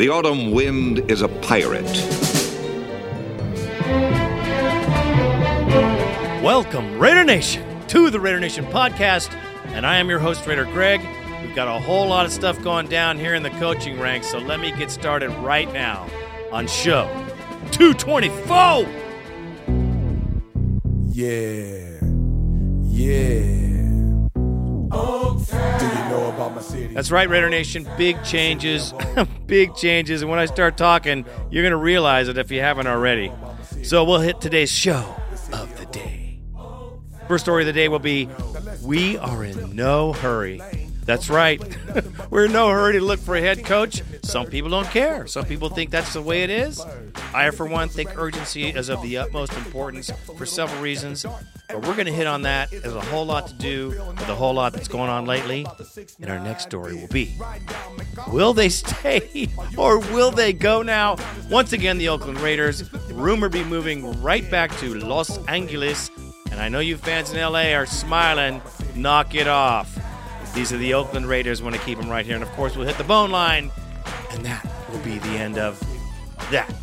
The autumn wind is a pirate. Welcome, Raider Nation, to the Raider Nation podcast. And I am your host, Raider Greg. We've got a whole lot of stuff going down here in the coaching ranks, so let me get started right now on show 224. Yeah. Yeah. Do you know about my city? That's right, Raider Nation. Big changes, big changes. And when I start talking, you're going to realize it if you haven't already. So we'll hit today's show of the day. First story of the day will be We are in no hurry. That's right. We're in no hurry to look for a head coach. Some people don't care. Some people think that's the way it is. I, for one, think urgency is of the utmost importance for several reasons. But we're going to hit on that. There's a whole lot to do with a whole lot that's going on lately. And our next story will be Will they stay or will they go now? Once again, the Oakland Raiders, rumor be moving right back to Los Angeles. And I know you fans in LA are smiling. Knock it off. These are the Oakland Raiders. Want to keep them right here. And of course, we'll hit the bone line. And that will be the end of that.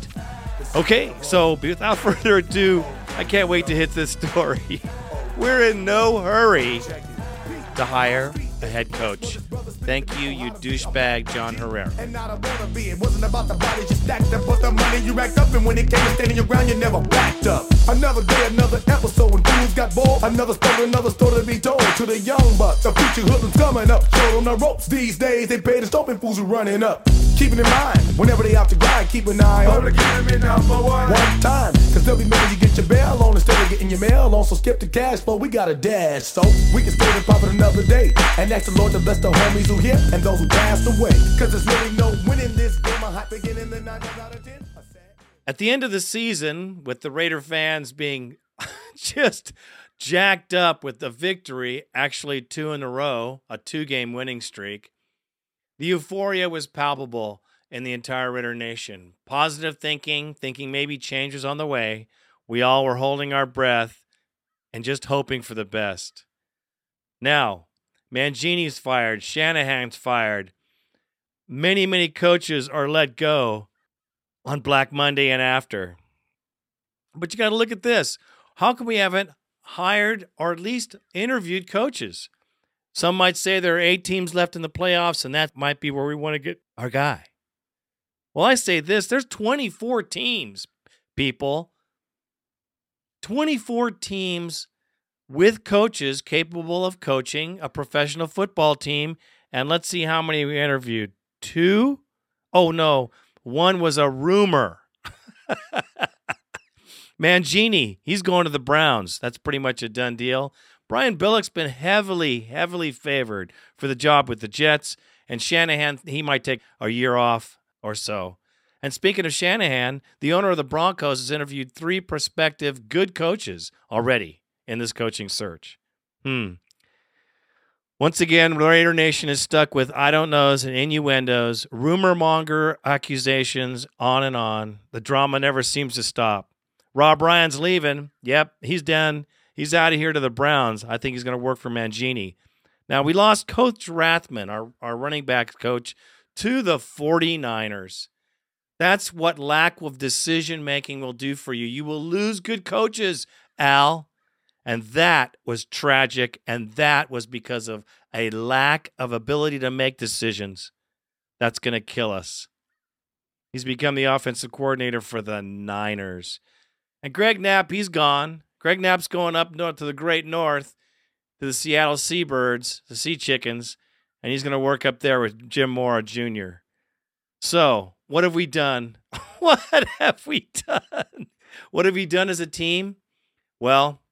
Okay, so without further ado, I can't wait to hit this story. We're in no hurry to hire a head coach. Thank you, you douchebag, John Herrera. And not a be. It wasn't about the body stacked up, the money you racked up. And when it came to standing your ground, you never backed up. Another day, another episode. When fools got bored, another story, another story to be told to the young bucks. The future hoodlums coming up, short on the ropes. These days, they pay the stomping fools who running up. Keeping in mind, whenever they out to grind, keep an eye on the enemy number one. One time, cause they'll be making you get your bail on instead of getting your mail on. So skip the cash flow, we got a dash. So we can stay and pop it another day. And ask the Lord to bless the homies who here and those who passed away. Cause there's really no winning this game. A hot beginning the nine out of ten. At the end of the season, with the Raider fans being just jacked up with the victory, actually two in a row, a two game winning streak, the euphoria was palpable in the entire Raider Nation. Positive thinking, thinking maybe change was on the way. We all were holding our breath and just hoping for the best. Now, Mangini's fired, Shanahan's fired. Many, many coaches are let go on Black Monday and after. But you got to look at this. How come we haven't hired or at least interviewed coaches? Some might say there are eight teams left in the playoffs, and that might be where we want to get our guy. Well, I say this there's 24 teams, people. 24 teams with coaches capable of coaching a professional football team. And let's see how many we interviewed. Two? Oh, no. One was a rumor. Mangini, he's going to the Browns. That's pretty much a done deal. Brian Billick's been heavily, heavily favored for the job with the Jets. And Shanahan, he might take a year off or so. And speaking of Shanahan, the owner of the Broncos has interviewed three prospective good coaches already in this coaching search. Hmm. Once again, Raider Nation is stuck with I don't knows and innuendos, rumor monger accusations, on and on. The drama never seems to stop. Rob Ryan's leaving. Yep, he's done. He's out of here to the Browns. I think he's going to work for Mangini. Now, we lost Coach Rathman, our, our running backs coach, to the 49ers. That's what lack of decision making will do for you. You will lose good coaches, Al. And that was tragic. And that was because of a lack of ability to make decisions. That's going to kill us. He's become the offensive coordinator for the Niners. And Greg Knapp, he's gone. Greg Knapp's going up north to the great north to the Seattle Seabirds, the Sea Chickens, and he's going to work up there with Jim Mora Jr. So, what have we done? what have we done? What have we done as a team? Well,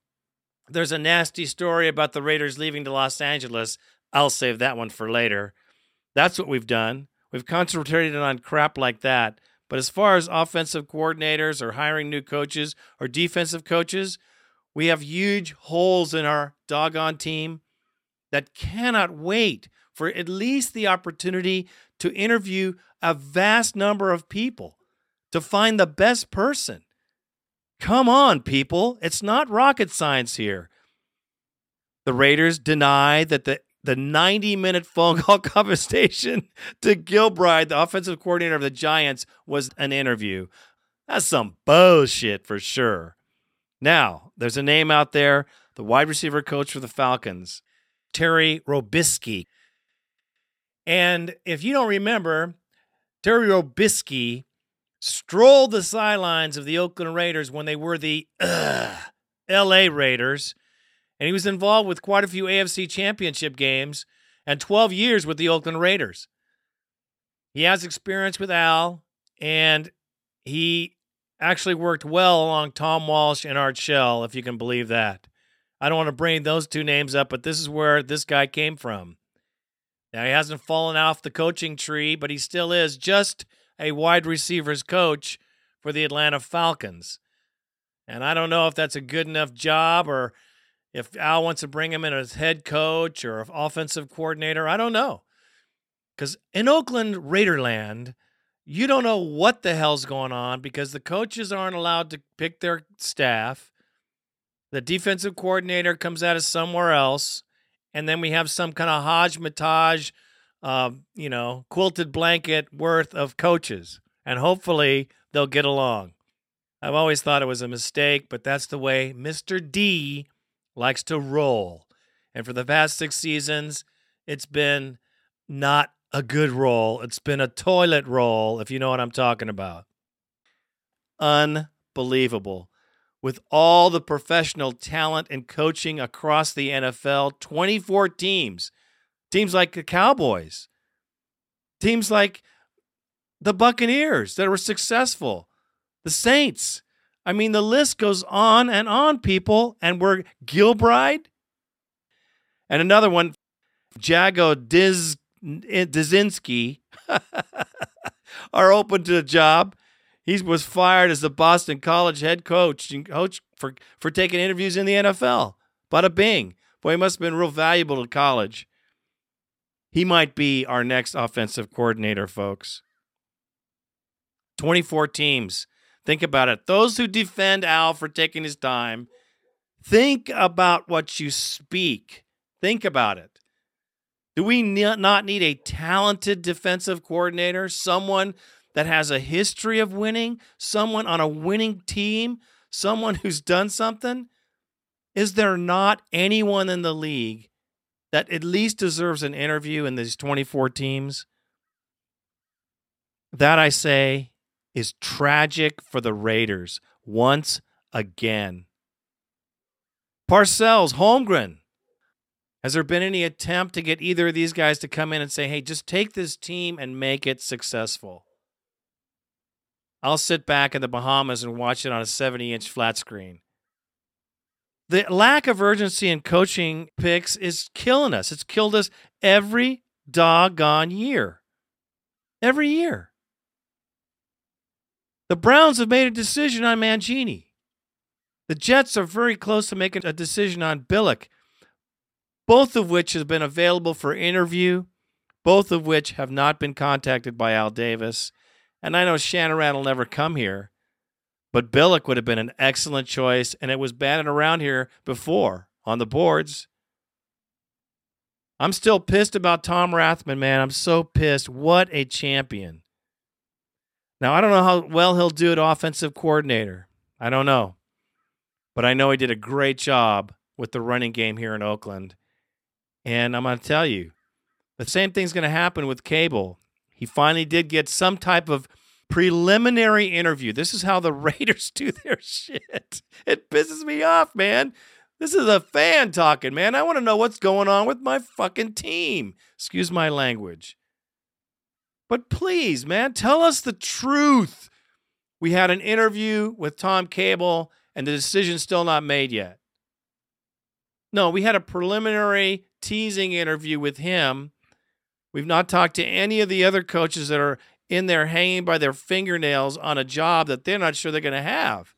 there's a nasty story about the Raiders leaving to Los Angeles. I'll save that one for later. That's what we've done. We've concentrated on crap like that. But as far as offensive coordinators or hiring new coaches or defensive coaches, we have huge holes in our doggone team that cannot wait for at least the opportunity to interview a vast number of people to find the best person. Come on, people. It's not rocket science here. The Raiders deny that the the 90 minute phone call conversation to Gilbride, the offensive coordinator of the Giants, was an interview. That's some bullshit for sure. Now, there's a name out there, the wide receiver coach for the Falcons, Terry Robiskie. And if you don't remember, Terry Robiskie strolled the sidelines of the Oakland Raiders when they were the uh, LA Raiders. And he was involved with quite a few AFC championship games and 12 years with the Oakland Raiders. He has experience with Al, and he actually worked well along Tom Walsh and Art Shell, if you can believe that. I don't want to bring those two names up, but this is where this guy came from. Now, he hasn't fallen off the coaching tree, but he still is just a wide receivers coach for the Atlanta Falcons. And I don't know if that's a good enough job or if Al wants to bring him in as head coach or offensive coordinator. I don't know. Because in Oakland Raiderland, you don't know what the hell's going on because the coaches aren't allowed to pick their staff. The defensive coordinator comes out of somewhere else, and then we have some kind of hodgepodge, uh, you know, quilted blanket worth of coaches, and hopefully they'll get along. I've always thought it was a mistake, but that's the way Mr. D likes to roll. And for the past six seasons, it's been not a good roll. It's been a toilet roll, if you know what I'm talking about. Unbelievable. With all the professional talent and coaching across the NFL, 24 teams, teams like the Cowboys, teams like the Buccaneers that were successful, the Saints. I mean, the list goes on and on, people. And we're Gilbride. And another one, Jago Diz Eh, Dazinski are open to a job. He was fired as the Boston College head coach and coach for, for taking interviews in the NFL. Bada bing. Boy, he must have been real valuable to college. He might be our next offensive coordinator, folks. 24 teams. Think about it. Those who defend Al for taking his time, think about what you speak. Think about it. Do we not need a talented defensive coordinator? Someone that has a history of winning? Someone on a winning team? Someone who's done something? Is there not anyone in the league that at least deserves an interview in these 24 teams? That I say is tragic for the Raiders once again. Parcells, Holmgren, has there been any attempt to get either of these guys to come in and say, hey, just take this team and make it successful? I'll sit back in the Bahamas and watch it on a 70 inch flat screen. The lack of urgency in coaching picks is killing us. It's killed us every doggone year. Every year. The Browns have made a decision on Mangini. The Jets are very close to making a decision on Billick both of which have been available for interview, both of which have not been contacted by Al Davis. And I know Shanahan will never come here, but Billick would have been an excellent choice, and it was batted around here before on the boards. I'm still pissed about Tom Rathman, man. I'm so pissed. What a champion. Now, I don't know how well he'll do at offensive coordinator. I don't know. But I know he did a great job with the running game here in Oakland. And I'm going to tell you, the same thing's going to happen with Cable. He finally did get some type of preliminary interview. This is how the Raiders do their shit. It pisses me off, man. This is a fan talking, man. I want to know what's going on with my fucking team. Excuse my language. But please, man, tell us the truth. We had an interview with Tom Cable, and the decision's still not made yet. No, we had a preliminary teasing interview with him. We've not talked to any of the other coaches that are in there hanging by their fingernails on a job that they're not sure they're going to have.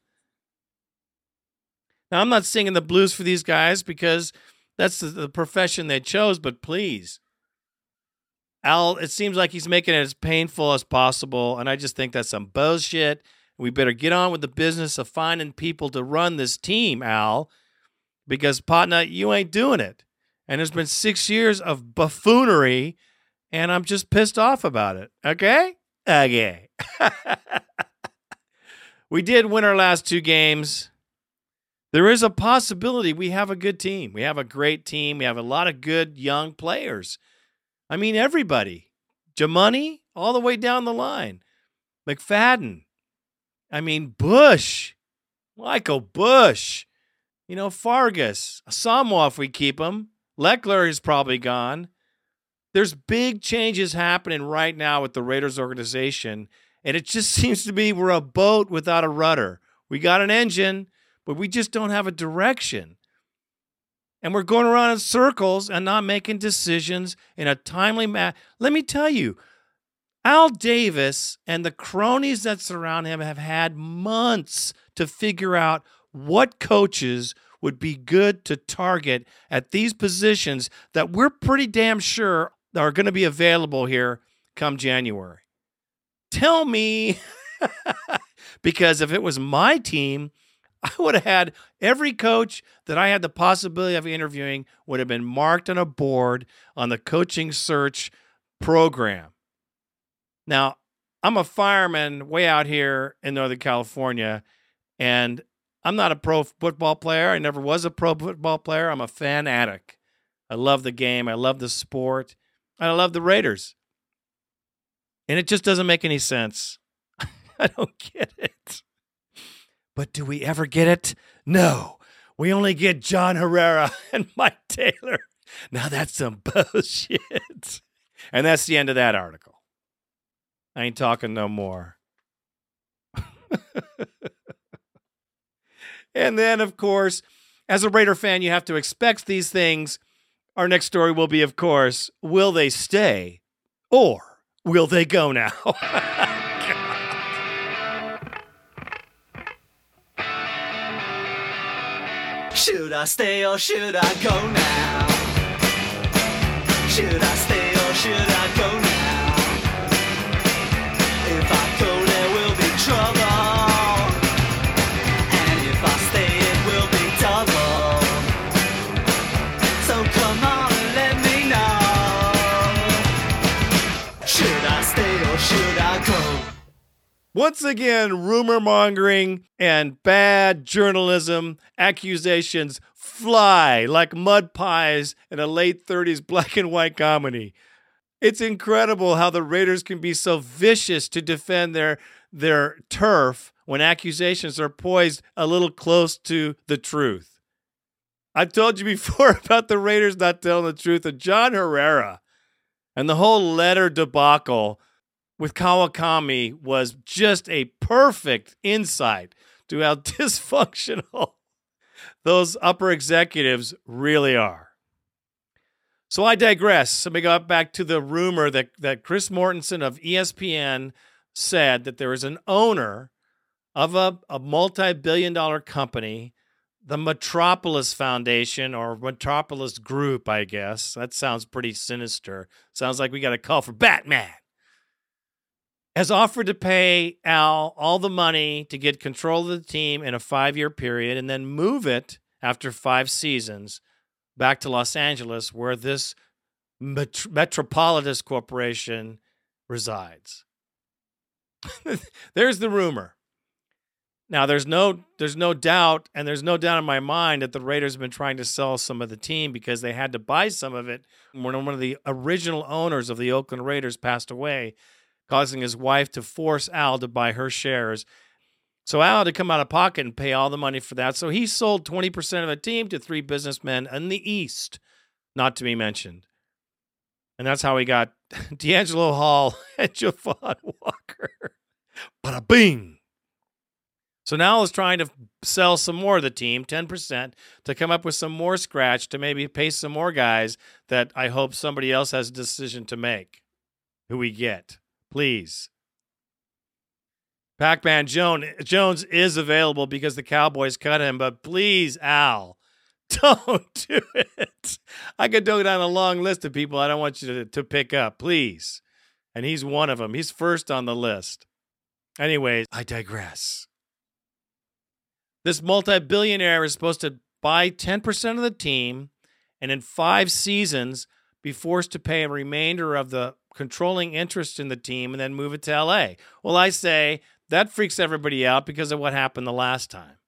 Now, I'm not singing the blues for these guys because that's the, the profession they chose, but please. Al, it seems like he's making it as painful as possible, and I just think that's some bullshit. We better get on with the business of finding people to run this team, Al, because Patna, you ain't doing it. And there's been six years of buffoonery, and I'm just pissed off about it. Okay? Okay. we did win our last two games. There is a possibility we have a good team. We have a great team. We have a lot of good young players. I mean, everybody. Jamoni, all the way down the line. McFadden. I mean, Bush. Michael Bush. You know, Fargas. Samoa, if we keep him. Lechler is probably gone. There's big changes happening right now with the Raiders organization, and it just seems to be we're a boat without a rudder. We got an engine, but we just don't have a direction. And we're going around in circles and not making decisions in a timely manner. Let me tell you, Al Davis and the cronies that surround him have had months to figure out what coaches would be good to target at these positions that we're pretty damn sure are going to be available here come January. Tell me, because if it was my team, I would have had every coach that I had the possibility of interviewing would have been marked on a board on the coaching search program. Now, I'm a fireman way out here in Northern California, and I'm not a pro football player. I never was a pro football player. I'm a fanatic. I love the game. I love the sport. I love the Raiders. And it just doesn't make any sense. I don't get it. But do we ever get it? No. We only get John Herrera and Mike Taylor. Now that's some bullshit. And that's the end of that article. I ain't talking no more. And then, of course, as a Raider fan, you have to expect these things. Our next story will be, of course, will they stay or will they go now? should I stay or should I go now? Should I stay Once again, rumor mongering and bad journalism accusations fly like mud pies in a late 30s black and white comedy. It's incredible how the Raiders can be so vicious to defend their their turf when accusations are poised a little close to the truth. I've told you before about the Raiders not telling the truth of John Herrera and the whole letter debacle with Kawakami was just a perfect insight to how dysfunctional those upper executives really are. So I digress. Let me go back to the rumor that, that Chris Mortensen of ESPN said that there is an owner of a, a multi billion dollar company, the Metropolis Foundation or Metropolis Group, I guess. That sounds pretty sinister. Sounds like we got a call for Batman. Has offered to pay Al all the money to get control of the team in a five year period and then move it after five seasons back to Los Angeles, where this Met- Corporation resides. there's the rumor. Now there's no there's no doubt and there's no doubt in my mind that the Raiders have been trying to sell some of the team because they had to buy some of it when one of the original owners of the Oakland Raiders passed away, causing his wife to force Al to buy her shares. So Al had to come out of pocket and pay all the money for that. So he sold 20% of the team to three businessmen in the East, not to be mentioned. And that's how he got D'Angelo Hall and Javon Walker. Bada bing. So now is trying to sell some more of the team, 10%, to come up with some more scratch to maybe pay some more guys that I hope somebody else has a decision to make. Who we get. Please. Pac-Man Jones Jones is available because the Cowboys cut him, but please, Al, don't do it. I could go down a long list of people I don't want you to, to pick up, please. And he's one of them. He's first on the list. Anyways, I digress. This multi billionaire is supposed to buy 10% of the team and in five seasons be forced to pay a remainder of the controlling interest in the team and then move it to LA. Well, I say that freaks everybody out because of what happened the last time.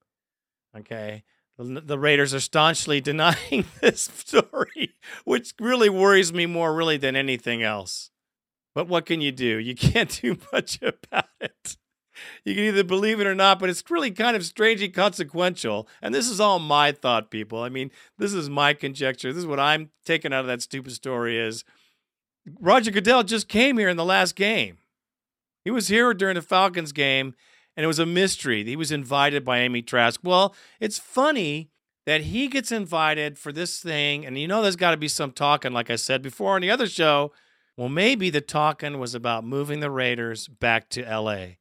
Okay. The, Raiders are staunchly denying this story, which really worries me more really than anything else. But what can you do? You can't do much about it. You can either believe it or not, but it's really kind of strangely consequential. And this is all my thought, people. I mean, this is my conjecture. This is what I'm taking out of that stupid story is Roger Goodell just came here in the last game. He was here during the Falcons game, and it was a mystery. He was invited by Amy Trask. Well, it's funny that he gets invited for this thing, and you know there's got to be some talking, like I said before on the other show. Well, maybe the talking was about moving the Raiders back to LA.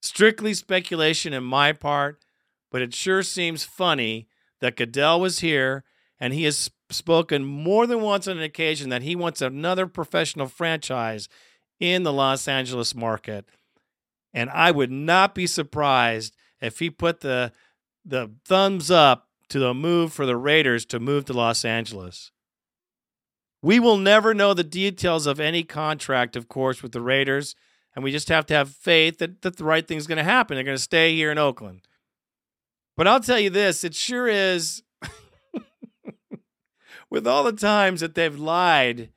Strictly speculation in my part, but it sure seems funny that Goodell was here and he has spoken more than once on an occasion that he wants another professional franchise in the Los Angeles market. And I would not be surprised if he put the the thumbs up to the move for the Raiders to move to Los Angeles. We will never know the details of any contract, of course, with the Raiders. And we just have to have faith that, that the right thing's going to happen. They're going to stay here in Oakland. But I'll tell you this it sure is, with all the times that they've lied,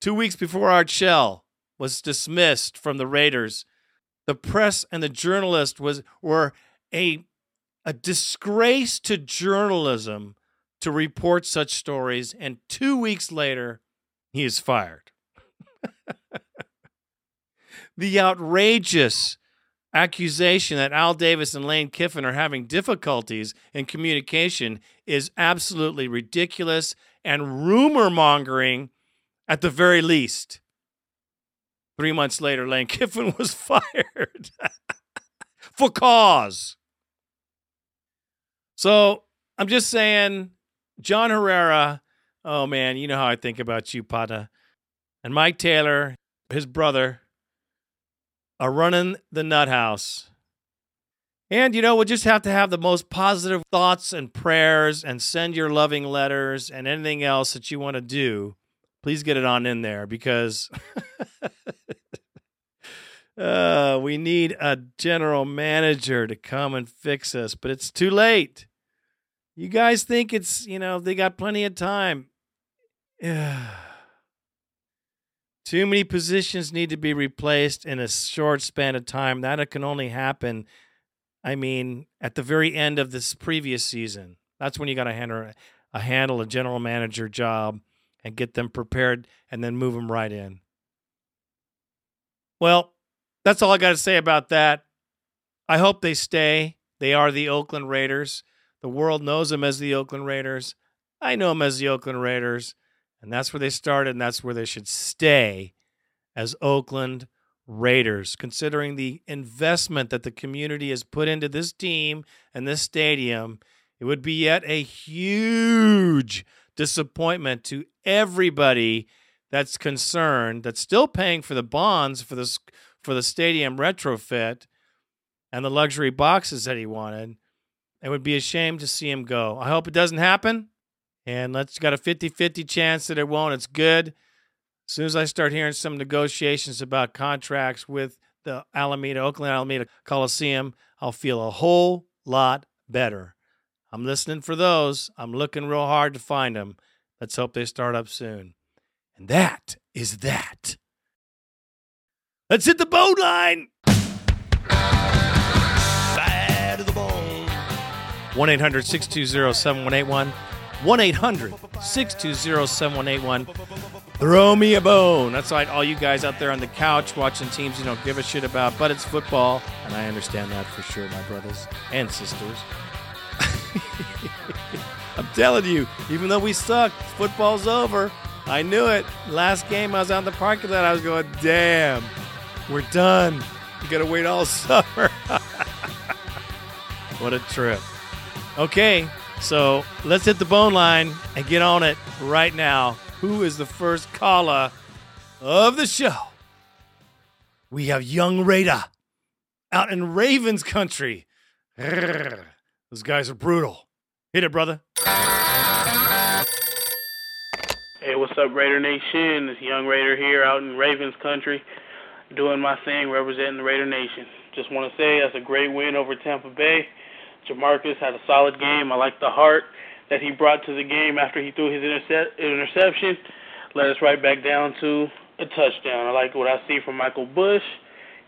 two weeks before Art Shell was dismissed from the Raiders, the press and the journalist was were a a disgrace to journalism to report such stories and 2 weeks later he is fired. The outrageous accusation that Al Davis and Lane Kiffin are having difficulties in communication is absolutely ridiculous and rumor mongering at the very least. Three months later, Lane Kiffin was fired for cause. So I'm just saying, John Herrera, oh man, you know how I think about you, Pata. And Mike Taylor, his brother, are running the nut house. And, you know, we'll just have to have the most positive thoughts and prayers and send your loving letters and anything else that you want to do. Please get it on in there because uh, we need a general manager to come and fix us, but it's too late. You guys think it's, you know, they got plenty of time. Too many positions need to be replaced in a short span of time. That can only happen, I mean, at the very end of this previous season. That's when you got to handle a handle a general manager job and get them prepared and then move them right in. Well, that's all I got to say about that. I hope they stay. They are the Oakland Raiders. The world knows them as the Oakland Raiders. I know them as the Oakland Raiders. And that's where they started, and that's where they should stay as Oakland Raiders, considering the investment that the community has put into this team and this stadium. It would be yet a huge disappointment to everybody that's concerned, that's still paying for the bonds for this for the stadium retrofit and the luxury boxes that he wanted. It would be a shame to see him go. I hope it doesn't happen. And let's got a 50 50 chance that it won't. It's good. As soon as I start hearing some negotiations about contracts with the Alameda, Oakland Alameda Coliseum, I'll feel a whole lot better. I'm listening for those. I'm looking real hard to find them. Let's hope they start up soon. And that is that. Let's hit the bone line. Bad to the bone. 1 800 620 7181. 1 800 620 7181. Throw me a bone. That's right, all you guys out there on the couch watching teams you don't give a shit about, but it's football, and I understand that for sure, my brothers and sisters. I'm telling you, even though we sucked, football's over. I knew it. Last game I was out in the parking lot, I was going, damn, we're done. You gotta wait all summer. what a trip. Okay, so let's hit the bone line and get on it right now. Who is the first caller of the show? We have Young Raider out in Ravens country. Those guys are brutal. Hit it, brother. Hey, what's up, Raider Nation? It's Young Raider here out in Ravens country, doing my thing, representing the Raider Nation. Just want to say that's a great win over Tampa Bay. Jamarcus had a solid game. I like the heart that he brought to the game after he threw his intercep- interception. Led us right back down to a touchdown. I like what I see from Michael Bush.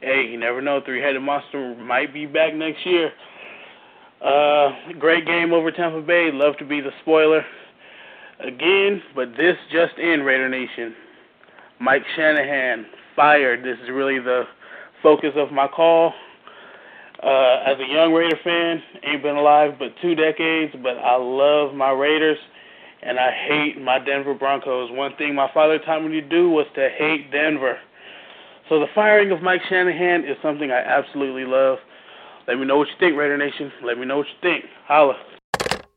Hey, you never know. Three-headed monster might be back next year. Uh, great game over Tampa Bay. Love to be the spoiler again, but this just in, Raider Nation. Mike Shanahan fired. This is really the focus of my call. Uh, as a young Raider fan, ain't been alive but two decades, but I love my Raiders and I hate my Denver Broncos. One thing my father taught me to do was to hate Denver. So the firing of Mike Shanahan is something I absolutely love. Let me know what you think, Raider Nation. Let me know what you think. Holla.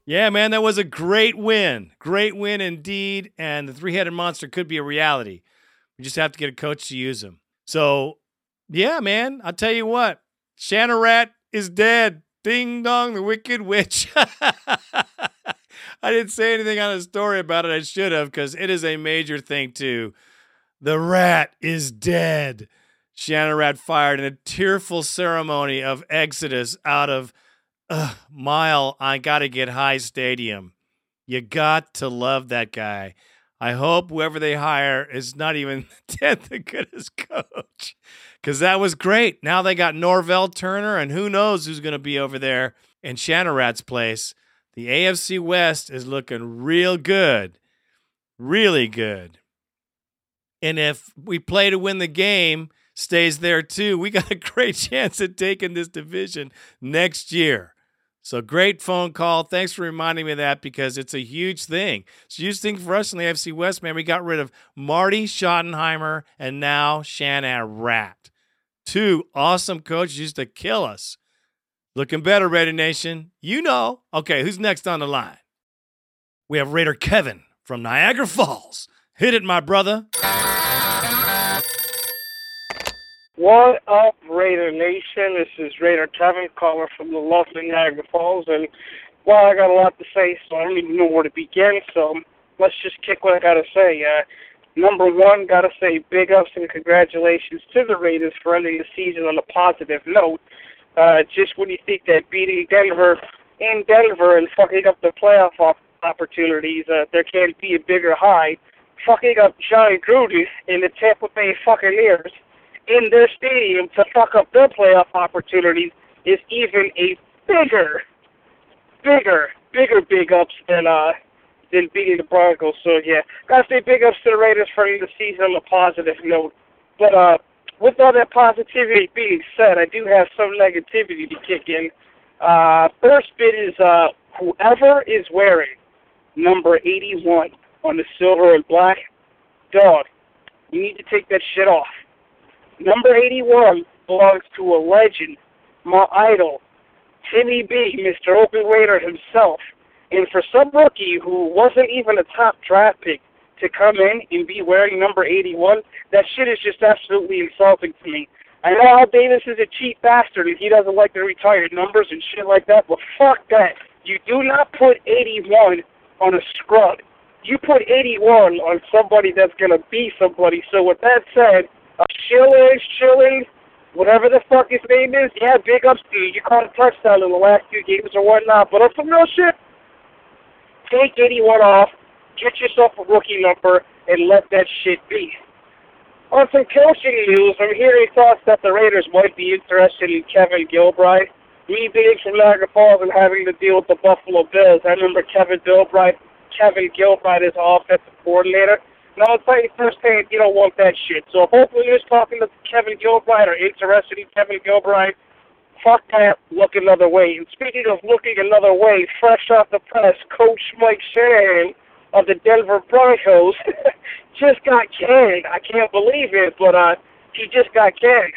Yeah, man, that was a great win. Great win indeed. And the three headed monster could be a reality. We just have to get a coach to use him. So, yeah, man, I'll tell you what, Shanarat is dead. Ding dong, the wicked witch. I didn't say anything on the story about it. I should have because it is a major thing, too. The rat is dead. Shanarat fired in a tearful ceremony of exodus out of uh, Mile I Gotta Get High Stadium. You got to love that guy. I hope whoever they hire is not even tenth the good as coach. Because that was great. Now they got Norvell Turner, and who knows who's going to be over there in Shanarat's place. The AFC West is looking real good. Really good. And if we play to win the game, stays there too, we got a great chance at taking this division next year. So great phone call. Thanks for reminding me of that because it's a huge thing. It's a huge thing for us in the AFC West, man. We got rid of Marty Schottenheimer and now Shanarat. Two awesome coaches used to kill us. Looking better, Raider Nation. You know. Okay, who's next on the line? We have Raider Kevin from Niagara Falls. Hit it, my brother. What up, Raider Nation? This is Raider Kevin calling from the lovely Niagara Falls, and well, I got a lot to say, so I don't even know where to begin. So let's just kick what I gotta say. Uh, number one, gotta say big ups and congratulations to the Raiders for ending the season on a positive note. Uh, just when you think that beating Denver in Denver and fucking up the playoff op- opportunities, uh, there can't be a bigger high. Fucking up Johnny Gruden in the Tampa Bay Buccaneers in their stadium to fuck up their playoff opportunities is even a bigger, bigger, bigger big ups than uh than beating the Broncos. So yeah, gotta say big ups to the Raiders for the season on a positive note. But uh, with all that positivity being said, I do have some negativity to kick in. Uh, first bit is uh, whoever is wearing number 81 on the silver and black, dog, you need to take that shit off. Number 81 belongs to a legend, my idol, Timmy B, Mr. Open Raider himself. And for some rookie who wasn't even a top draft pick to come in and be wearing number 81, that shit is just absolutely insulting to me. I know Al Davis is a cheap bastard and he doesn't like the retired numbers and shit like that, but fuck that. You do not put 81 on a scrub. You put 81 on somebody that's going to be somebody. So with that said, uh, Schilling, Schilling, whatever the fuck his name is, yeah, big ups to you. You caught a touchdown in the last few games or whatnot. But on some real shit, take 81 off, get yourself a rookie number, and let that shit be. On some coaching news, I'm hearing thoughts that the Raiders might be interested in Kevin Gilbride. Me being from Niagara Falls and having to deal with the Buffalo Bills, I remember Kevin Gilbride, Kevin Gilbride is offensive coordinator. And I'll tell you firsthand, you don't want that shit. So if hopefully you're talking to Kevin Gilbride or interested in Kevin Gilbride, fuck that, look another way. And speaking of looking another way, fresh off the press, Coach Mike Shanahan of the Denver Broncos just got canned. I can't believe it, but uh, he just got canned.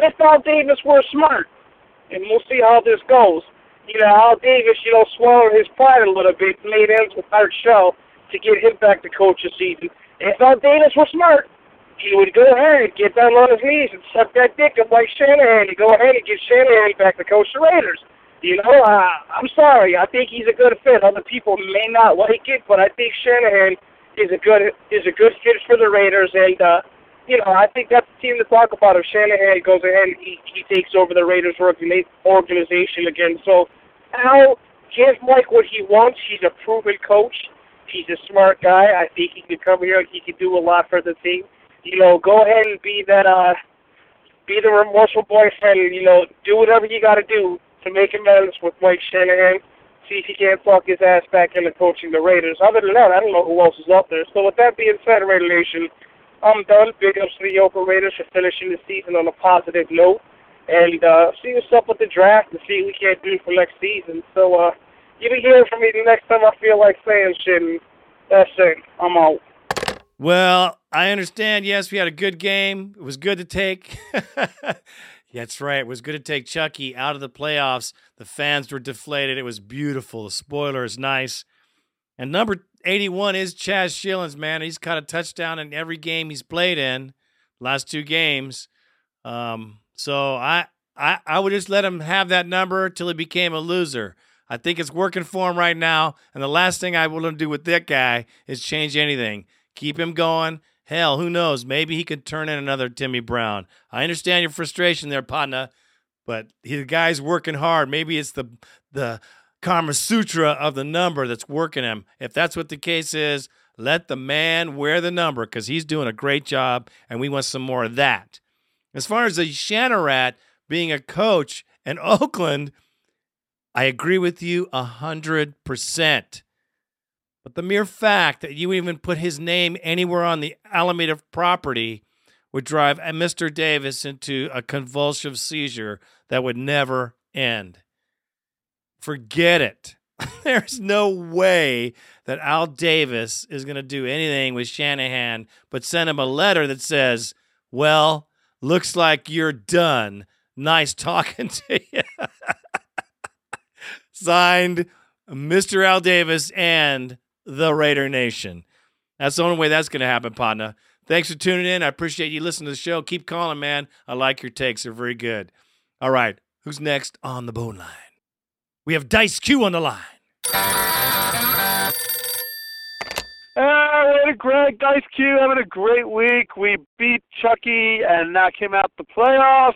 If Al Davis were smart, and we'll see how this goes. You know, Al Davis, you know, swallowed his pride a little bit, made ends with Art Shell to get him back to coach this season. If Al Davis was smart, he would go ahead and get down on his knees and suck that dick up like Shanahan and go ahead and get Shanahan back to coach the Raiders. You know, uh, I'm sorry. I think he's a good fit. Other people may not like it, but I think Shanahan is a good is a good fit for the Raiders, and uh, you know I think that's the team to talk about if Shanahan goes ahead and he, he takes over the Raiders organization again. So Al, give Mike what he wants. He's a proven coach. He's a smart guy. I think he can come here. He can do a lot for the team. You know, go ahead and be that uh, be the remorseful boyfriend. You know, do whatever you got to do to make amends with Mike Shanahan. See if he can't talk his ass back into coaching the Raiders. Other than that, I don't know who else is up there. So with that being said, Raider Nation, I'm done. Big ups to the Oakland Raiders for finishing the season on a positive note. And uh, see what's up with the draft and see what we can't do for next season. So uh, you'll hearing from me the next time I feel like saying shit. And that's it. I'm out. Well, I understand. Yes, we had a good game. It was good to take. That's right. It was good to take Chucky out of the playoffs. The fans were deflated. It was beautiful. The spoiler is nice. And number 81 is Chaz Schilens, man. He's caught a touchdown in every game he's played in, last two games. Um, so I, I I would just let him have that number till he became a loser. I think it's working for him right now. And the last thing I want to do with that guy is change anything. Keep him going Hell, who knows? Maybe he could turn in another Timmy Brown. I understand your frustration there, partner, but the guy's working hard. Maybe it's the the Karma Sutra of the number that's working him. If that's what the case is, let the man wear the number because he's doing a great job, and we want some more of that. As far as the Shanarat being a coach in Oakland, I agree with you a hundred percent. But the mere fact that you even put his name anywhere on the Alameda property would drive uh, Mr. Davis into a convulsive seizure that would never end. Forget it. There's no way that Al Davis is going to do anything with Shanahan but send him a letter that says, Well, looks like you're done. Nice talking to you. Signed, Mr. Al Davis and the Raider Nation. That's the only way that's going to happen, partner. Thanks for tuning in. I appreciate you listening to the show. Keep calling, man. I like your takes. They're very good. All right. Who's next on the bone line? We have Dice Q on the line. Ah, hey, Greg, Dice Q, having a great week. We beat Chucky and knocked him out the playoffs.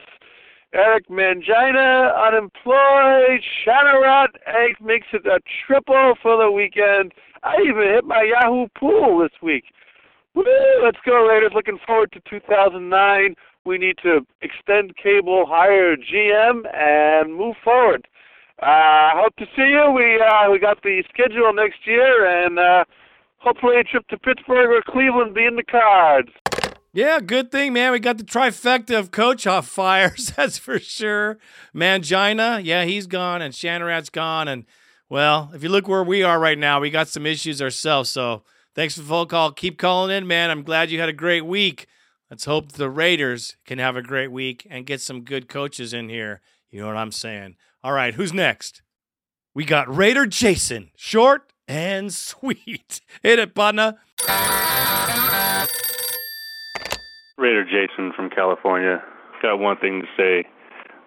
Eric Mangina, unemployed. Shanarat Egg makes it a triple for the weekend. I even hit my Yahoo pool this week. Woo, let's go Raiders. Looking forward to 2009. We need to extend Cable, hire GM, and move forward. Uh, hope to see you. We uh, we got the schedule next year, and uh, hopefully a trip to Pittsburgh or Cleveland be in the cards. Yeah, good thing, man. We got the trifecta of coach off fires, that's for sure. Mangina, yeah, he's gone, and Shanarat's gone, and well, if you look where we are right now, we got some issues ourselves. So thanks for the phone call. Keep calling in, man. I'm glad you had a great week. Let's hope the Raiders can have a great week and get some good coaches in here. You know what I'm saying? All right, who's next? We got Raider Jason, short and sweet. Hit it, partner. Raider Jason from California. Got one thing to say.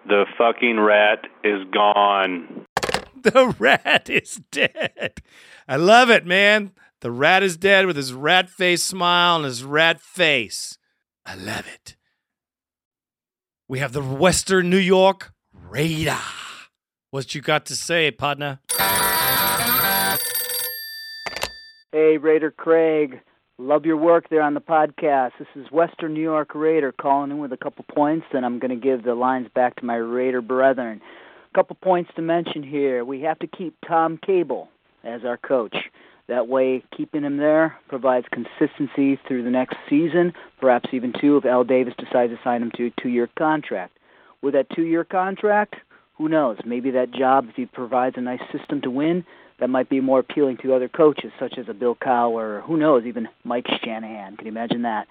The fucking rat is gone. the rat is dead. I love it, man. The rat is dead with his rat face smile and his rat face. I love it. We have the Western New York Raider. What you got to say, partner? Hey, Raider Craig. Love your work there on the podcast. This is Western New York Raider calling in with a couple points, and I'm going to give the lines back to my Raider brethren A couple points to mention here. We have to keep Tom Cable as our coach. That way, keeping him there provides consistency through the next season, perhaps even two if Al Davis decides to sign him to a two year contract. With that two year contract, who knows? Maybe that job, if he provides a nice system to win, that might be more appealing to other coaches, such as a Bill Cowher, or who knows, even Mike Shanahan. Can you imagine that?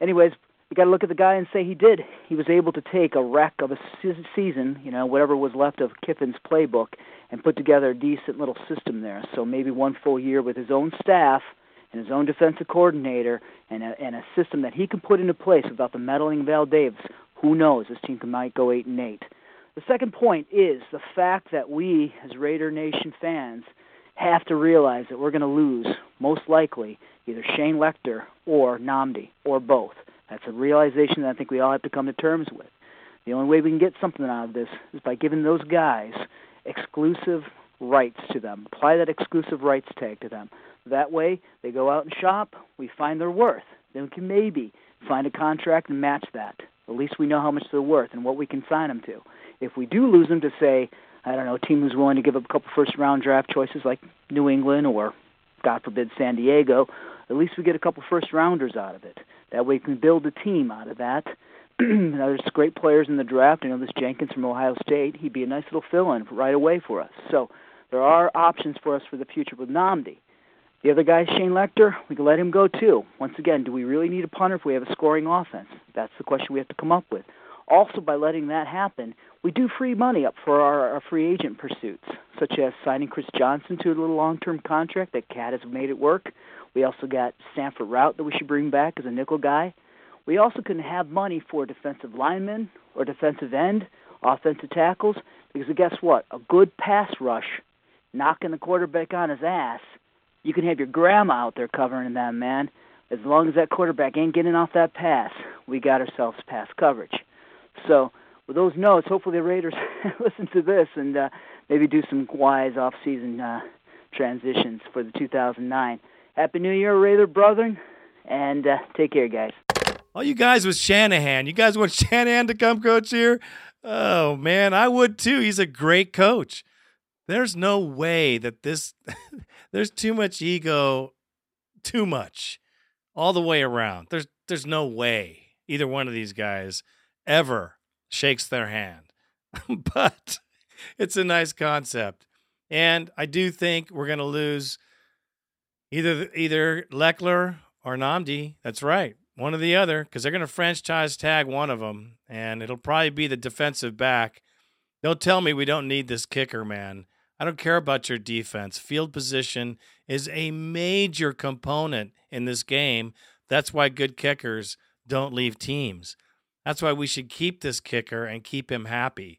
Anyways, you got to look at the guy and say he did. He was able to take a wreck of a season, you know, whatever was left of Kiffin's playbook, and put together a decent little system there. So maybe one full year with his own staff and his own defensive coordinator and a, and a system that he can put into place without the meddling of Davis. Who knows? This team might go eight and eight. The second point is the fact that we, as Raider Nation fans, have to realize that we're going to lose, most likely, either Shane Lechler or Nnamdi or both. That's a realization that I think we all have to come to terms with. The only way we can get something out of this is by giving those guys exclusive rights to them. Apply that exclusive rights tag to them. That way, they go out and shop, we find their worth. Then we can maybe find a contract and match that. At least we know how much they're worth and what we can sign them to. If we do lose them to, say, I don't know, a team who's willing to give up a couple first round draft choices like New England or, God forbid, San Diego, at least we get a couple first rounders out of it. That way we can build a team out of that. now, there's great players in the draft. I know this Jenkins from Ohio State. He'd be a nice little fill in right away for us. So there are options for us for the future with Nnamdi. The other guy, Shane Lechler, we can let him go too. Once again, do we really need a punter if we have a scoring offense? That's the question we have to come up with. Also, by letting that happen, we do free money up for our, our free agent pursuits, such as signing Chris Johnson to a little long-term contract that Cat has made it work. We also got Stanford Routt that we should bring back as a nickel guy. We also can have money for defensive linemen or defensive end, offensive tackles, because guess what? A good pass rush, knocking the quarterback on his ass, you can have your grandma out there covering them, man. As long as that quarterback ain't getting off that pass, we got ourselves pass coverage. So, with those notes, hopefully the Raiders listen to this and uh, maybe do some wise off-season uh, transitions for the 2009. Happy New Year, Raider brethren, and uh, take care, guys. All you guys with Shanahan, you guys want Shanahan to come coach here? Oh man, I would too. He's a great coach. There's no way that this there's too much ego, too much, all the way around. There's there's no way either one of these guys ever shakes their hand. but it's a nice concept. And I do think we're going to lose either either Lechler or Nnamdi. That's right. One or the other because they're going to franchise tag one of them and it'll probably be the defensive back. They'll tell me we don't need this kicker, man. I don't care about your defense. Field position is a major component in this game. That's why good kickers don't leave teams. That's why we should keep this kicker and keep him happy.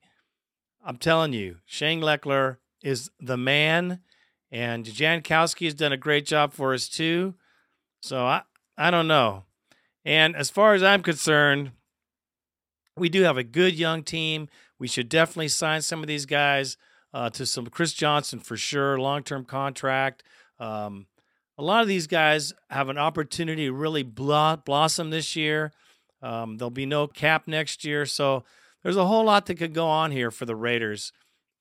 I'm telling you, Shane Lechler is the man, and Janikowski has done a great job for us too. So I, I don't know. And as far as I'm concerned, we do have a good young team. We should definitely sign some of these guys uh, to some Chris Johnson for sure, long term contract. Um, a lot of these guys have an opportunity to really blossom this year. Um, there'll be no cap next year. So there's a whole lot that could go on here for the Raiders.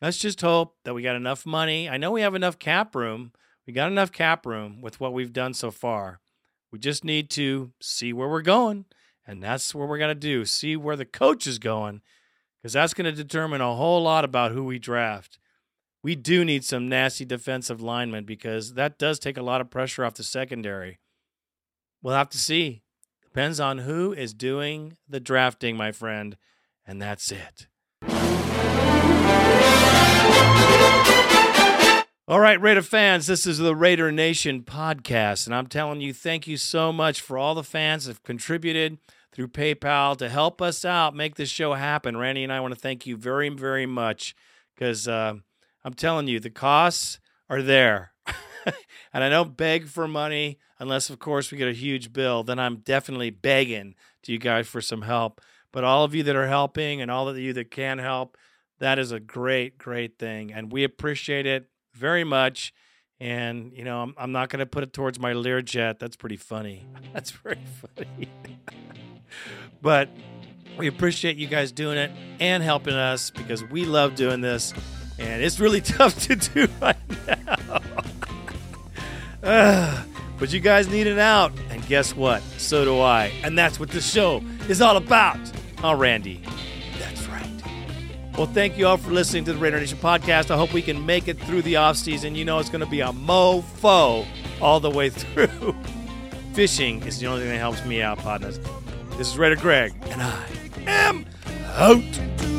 Let's just hope that we got enough money. I know we have enough cap room. We got enough cap room with what we've done so far. We just need to see where we're going. And that's what we're going to do see where the coach is going, because that's going to determine a whole lot about who we draft we do need some nasty defensive linemen because that does take a lot of pressure off the secondary. We'll have to see. Depends on who is doing the drafting, my friend. And that's it. All right, Raider fans, this is the Raider Nation podcast. And I'm telling you, thank you so much for all the fans that have contributed through PayPal to help us out, make this show happen. Randy and I want to thank you very, very much because. Uh, I'm telling you, the costs are there. and I don't beg for money unless, of course, we get a huge bill. Then I'm definitely begging to you guys for some help. But all of you that are helping and all of you that can help, that is a great, great thing. And we appreciate it very much. And, you know, I'm, I'm not going to put it towards my Learjet. That's pretty funny. That's very funny. but we appreciate you guys doing it and helping us because we love doing this and it's really tough to do right now. But you guys need an out, and guess what? So do I. And that's what the show is all about. Oh, Randy. That's right. Well, thank you all for listening to the Raider Nation podcast. I hope we can make it through the off season. You know it's going to be a mofo all the way through. Fishing is the only thing that helps me out, partners. This is Raider Greg, and I am out.